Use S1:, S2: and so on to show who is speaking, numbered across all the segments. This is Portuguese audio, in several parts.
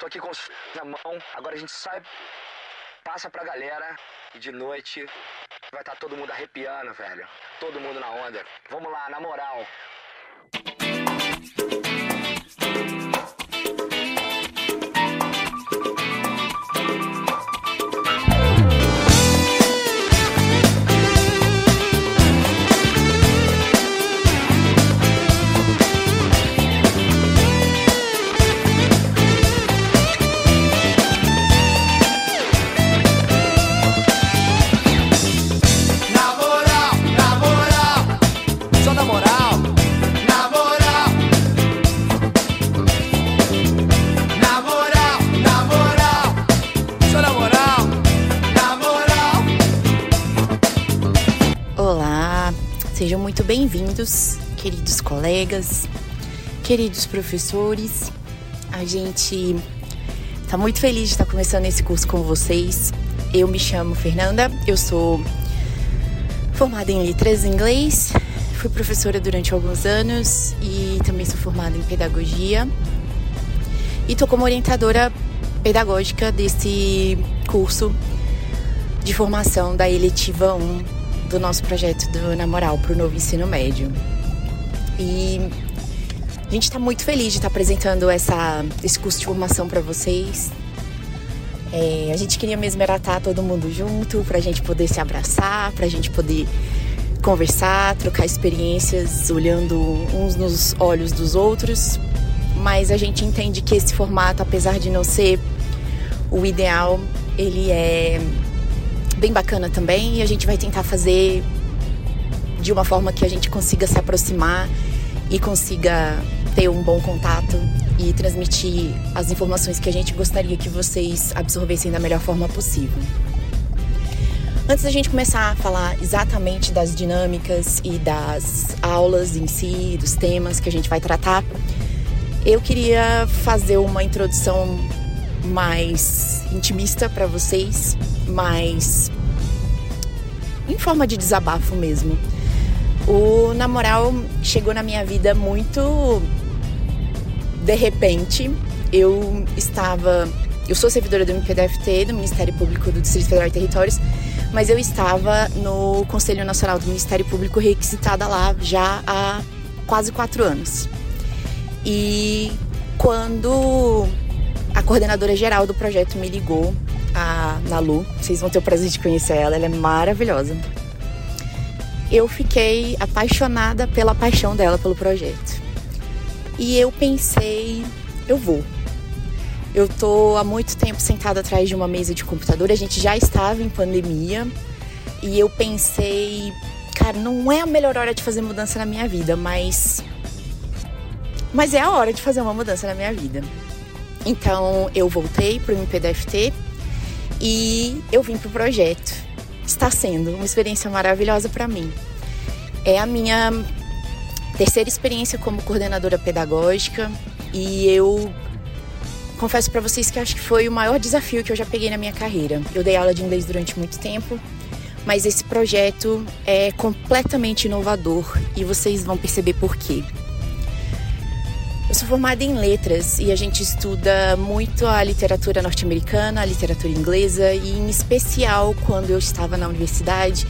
S1: Tô aqui com na mão. Agora a gente sai, passa pra galera e de noite vai estar tá todo mundo arrepiando, velho. Todo mundo na onda. Vamos lá, na moral.
S2: Sejam muito bem-vindos, queridos colegas, queridos professores. A gente está muito feliz de estar começando esse curso com vocês. Eu me chamo Fernanda, eu sou formada em letras em inglês, fui professora durante alguns anos e também sou formada em pedagogia. E estou como orientadora pedagógica desse curso de formação da eletiva 1 do nosso projeto do Namoral para o novo ensino médio. E a gente está muito feliz de estar tá apresentando essa, esse curso de formação para vocês. É, a gente queria mesmo era estar tá todo mundo junto, para a gente poder se abraçar, para a gente poder conversar, trocar experiências, olhando uns nos olhos dos outros. Mas a gente entende que esse formato, apesar de não ser o ideal, ele é bem bacana também e a gente vai tentar fazer de uma forma que a gente consiga se aproximar e consiga ter um bom contato e transmitir as informações que a gente gostaria que vocês absorvessem da melhor forma possível. Antes da gente começar a falar exatamente das dinâmicas e das aulas em si, dos temas que a gente vai tratar, eu queria fazer uma introdução mais intimista para vocês, mais em forma de desabafo mesmo. O namoral chegou na minha vida muito de repente. Eu estava, eu sou servidora do MPDFT, do Ministério Público do Distrito Federal e Territórios, mas eu estava no Conselho Nacional do Ministério Público requisitada lá já há quase quatro anos. E quando a coordenadora geral do projeto me ligou, a Nalu, vocês vão ter o prazer de conhecer ela, ela é maravilhosa. Eu fiquei apaixonada pela paixão dela pelo projeto. E eu pensei, eu vou. Eu tô há muito tempo sentada atrás de uma mesa de computador, a gente já estava em pandemia, e eu pensei, cara, não é a melhor hora de fazer mudança na minha vida, mas mas é a hora de fazer uma mudança na minha vida. Então eu voltei para o MPDFT e eu vim para o projeto. Está sendo uma experiência maravilhosa para mim. É a minha terceira experiência como coordenadora pedagógica e eu confesso para vocês que acho que foi o maior desafio que eu já peguei na minha carreira. Eu dei aula de inglês durante muito tempo, mas esse projeto é completamente inovador e vocês vão perceber por quê. Eu sou formada em letras e a gente estuda muito a literatura norte-americana, a literatura inglesa e, em especial, quando eu estava na universidade,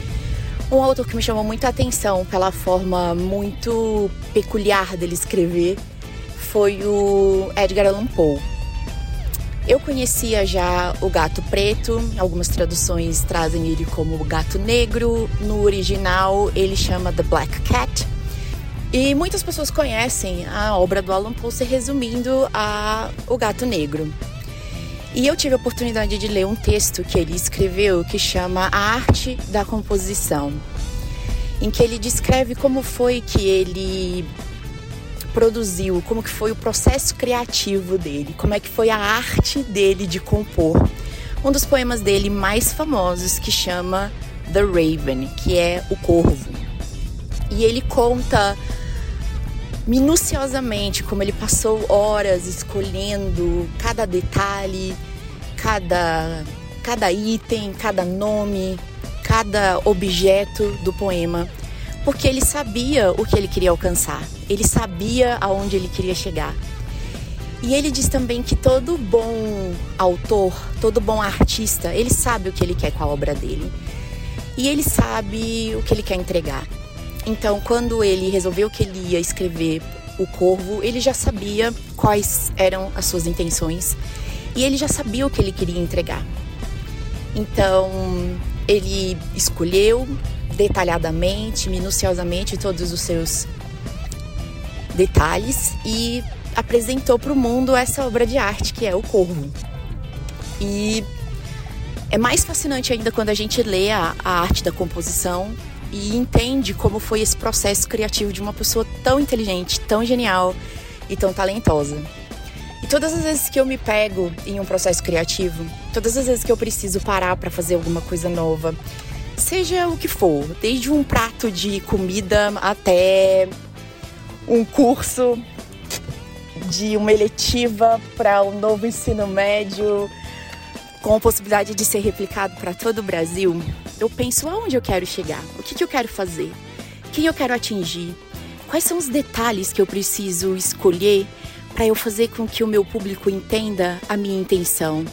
S2: um autor que me chamou muito a atenção pela forma muito peculiar dele escrever foi o Edgar Allan Poe. Eu conhecia já o Gato Preto, algumas traduções trazem ele como Gato Negro, no original ele chama The Black Cat. E muitas pessoas conhecem a obra do Alan Poe se resumindo a O Gato Negro. E eu tive a oportunidade de ler um texto que ele escreveu que chama A Arte da Composição, em que ele descreve como foi que ele produziu, como que foi o processo criativo dele, como é que foi a arte dele de compor. Um dos poemas dele mais famosos que chama The Raven, que é o corvo. E ele conta minuciosamente como ele passou horas escolhendo cada detalhe, cada, cada item, cada nome, cada objeto do poema, porque ele sabia o que ele queria alcançar, ele sabia aonde ele queria chegar. E ele diz também que todo bom autor, todo bom artista, ele sabe o que ele quer com a obra dele. E ele sabe o que ele quer entregar. Então, quando ele resolveu que ele ia escrever O Corvo, ele já sabia quais eram as suas intenções e ele já sabia o que ele queria entregar. Então, ele escolheu detalhadamente, minuciosamente todos os seus detalhes e apresentou para o mundo essa obra de arte que é o Corvo. E é mais fascinante ainda quando a gente lê a, a arte da composição e entende como foi esse processo criativo de uma pessoa tão inteligente, tão genial e tão talentosa. E todas as vezes que eu me pego em um processo criativo, todas as vezes que eu preciso parar para fazer alguma coisa nova, seja o que for, desde um prato de comida até um curso de uma eletiva para um novo ensino médio, com a possibilidade de ser replicado para todo o Brasil, eu penso aonde eu quero chegar, o que, que eu quero fazer, quem eu quero atingir, quais são os detalhes que eu preciso escolher para eu fazer com que o meu público entenda a minha intenção.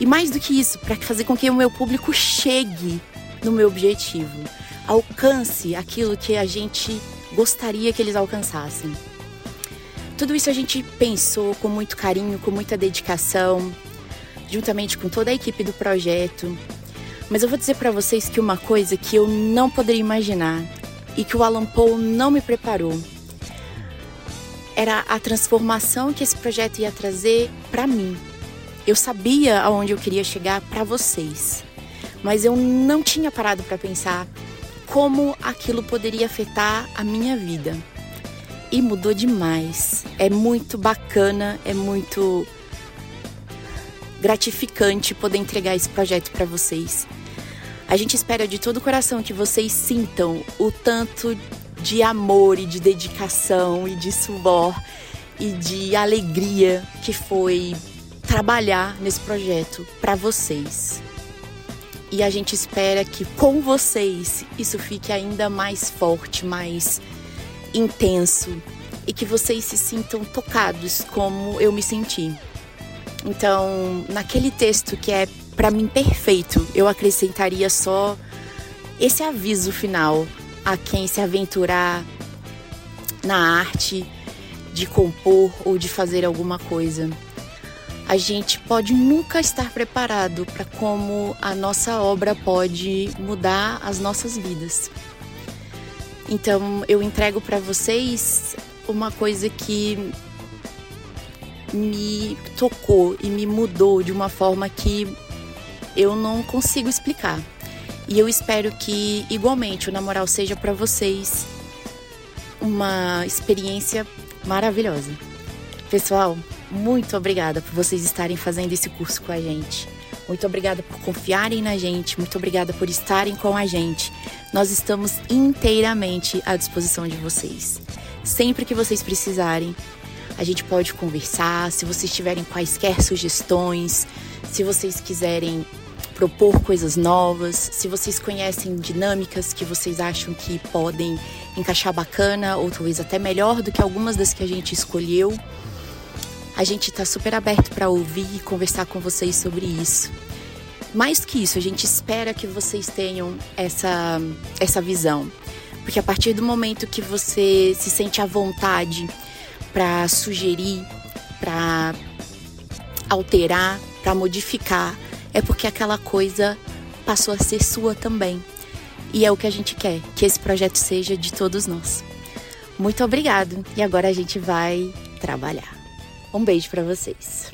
S2: E mais do que isso, para fazer com que o meu público chegue no meu objetivo, alcance aquilo que a gente gostaria que eles alcançassem. Tudo isso a gente pensou com muito carinho, com muita dedicação, juntamente com toda a equipe do projeto. Mas eu vou dizer para vocês que uma coisa que eu não poderia imaginar e que o Alan Paul não me preparou era a transformação que esse projeto ia trazer para mim. Eu sabia aonde eu queria chegar para vocês, mas eu não tinha parado para pensar como aquilo poderia afetar a minha vida. E mudou demais. É muito bacana, é muito gratificante poder entregar esse projeto para vocês. A gente espera de todo o coração que vocês sintam o tanto de amor e de dedicação e de suor e de alegria que foi trabalhar nesse projeto para vocês. E a gente espera que com vocês isso fique ainda mais forte, mais intenso e que vocês se sintam tocados como eu me senti. Então, naquele texto que é para mim perfeito, eu acrescentaria só esse aviso final a quem se aventurar na arte de compor ou de fazer alguma coisa. A gente pode nunca estar preparado para como a nossa obra pode mudar as nossas vidas. Então, eu entrego para vocês uma coisa que me tocou e me mudou de uma forma que eu não consigo explicar. E eu espero que, igualmente, o Namoral seja para vocês uma experiência maravilhosa. Pessoal, muito obrigada por vocês estarem fazendo esse curso com a gente. Muito obrigada por confiarem na gente, muito obrigada por estarem com a gente. Nós estamos inteiramente à disposição de vocês. Sempre que vocês precisarem, a gente pode conversar. Se vocês tiverem quaisquer sugestões, se vocês quiserem propor coisas novas, se vocês conhecem dinâmicas que vocês acham que podem encaixar bacana ou talvez até melhor do que algumas das que a gente escolheu, a gente está super aberto para ouvir e conversar com vocês sobre isso. Mais que isso, a gente espera que vocês tenham essa, essa visão. Porque a partir do momento que você se sente à vontade para sugerir, para alterar, para modificar, é porque aquela coisa passou a ser sua também. E é o que a gente quer, que esse projeto seja de todos nós. Muito obrigado e agora a gente vai trabalhar. Um beijo para vocês.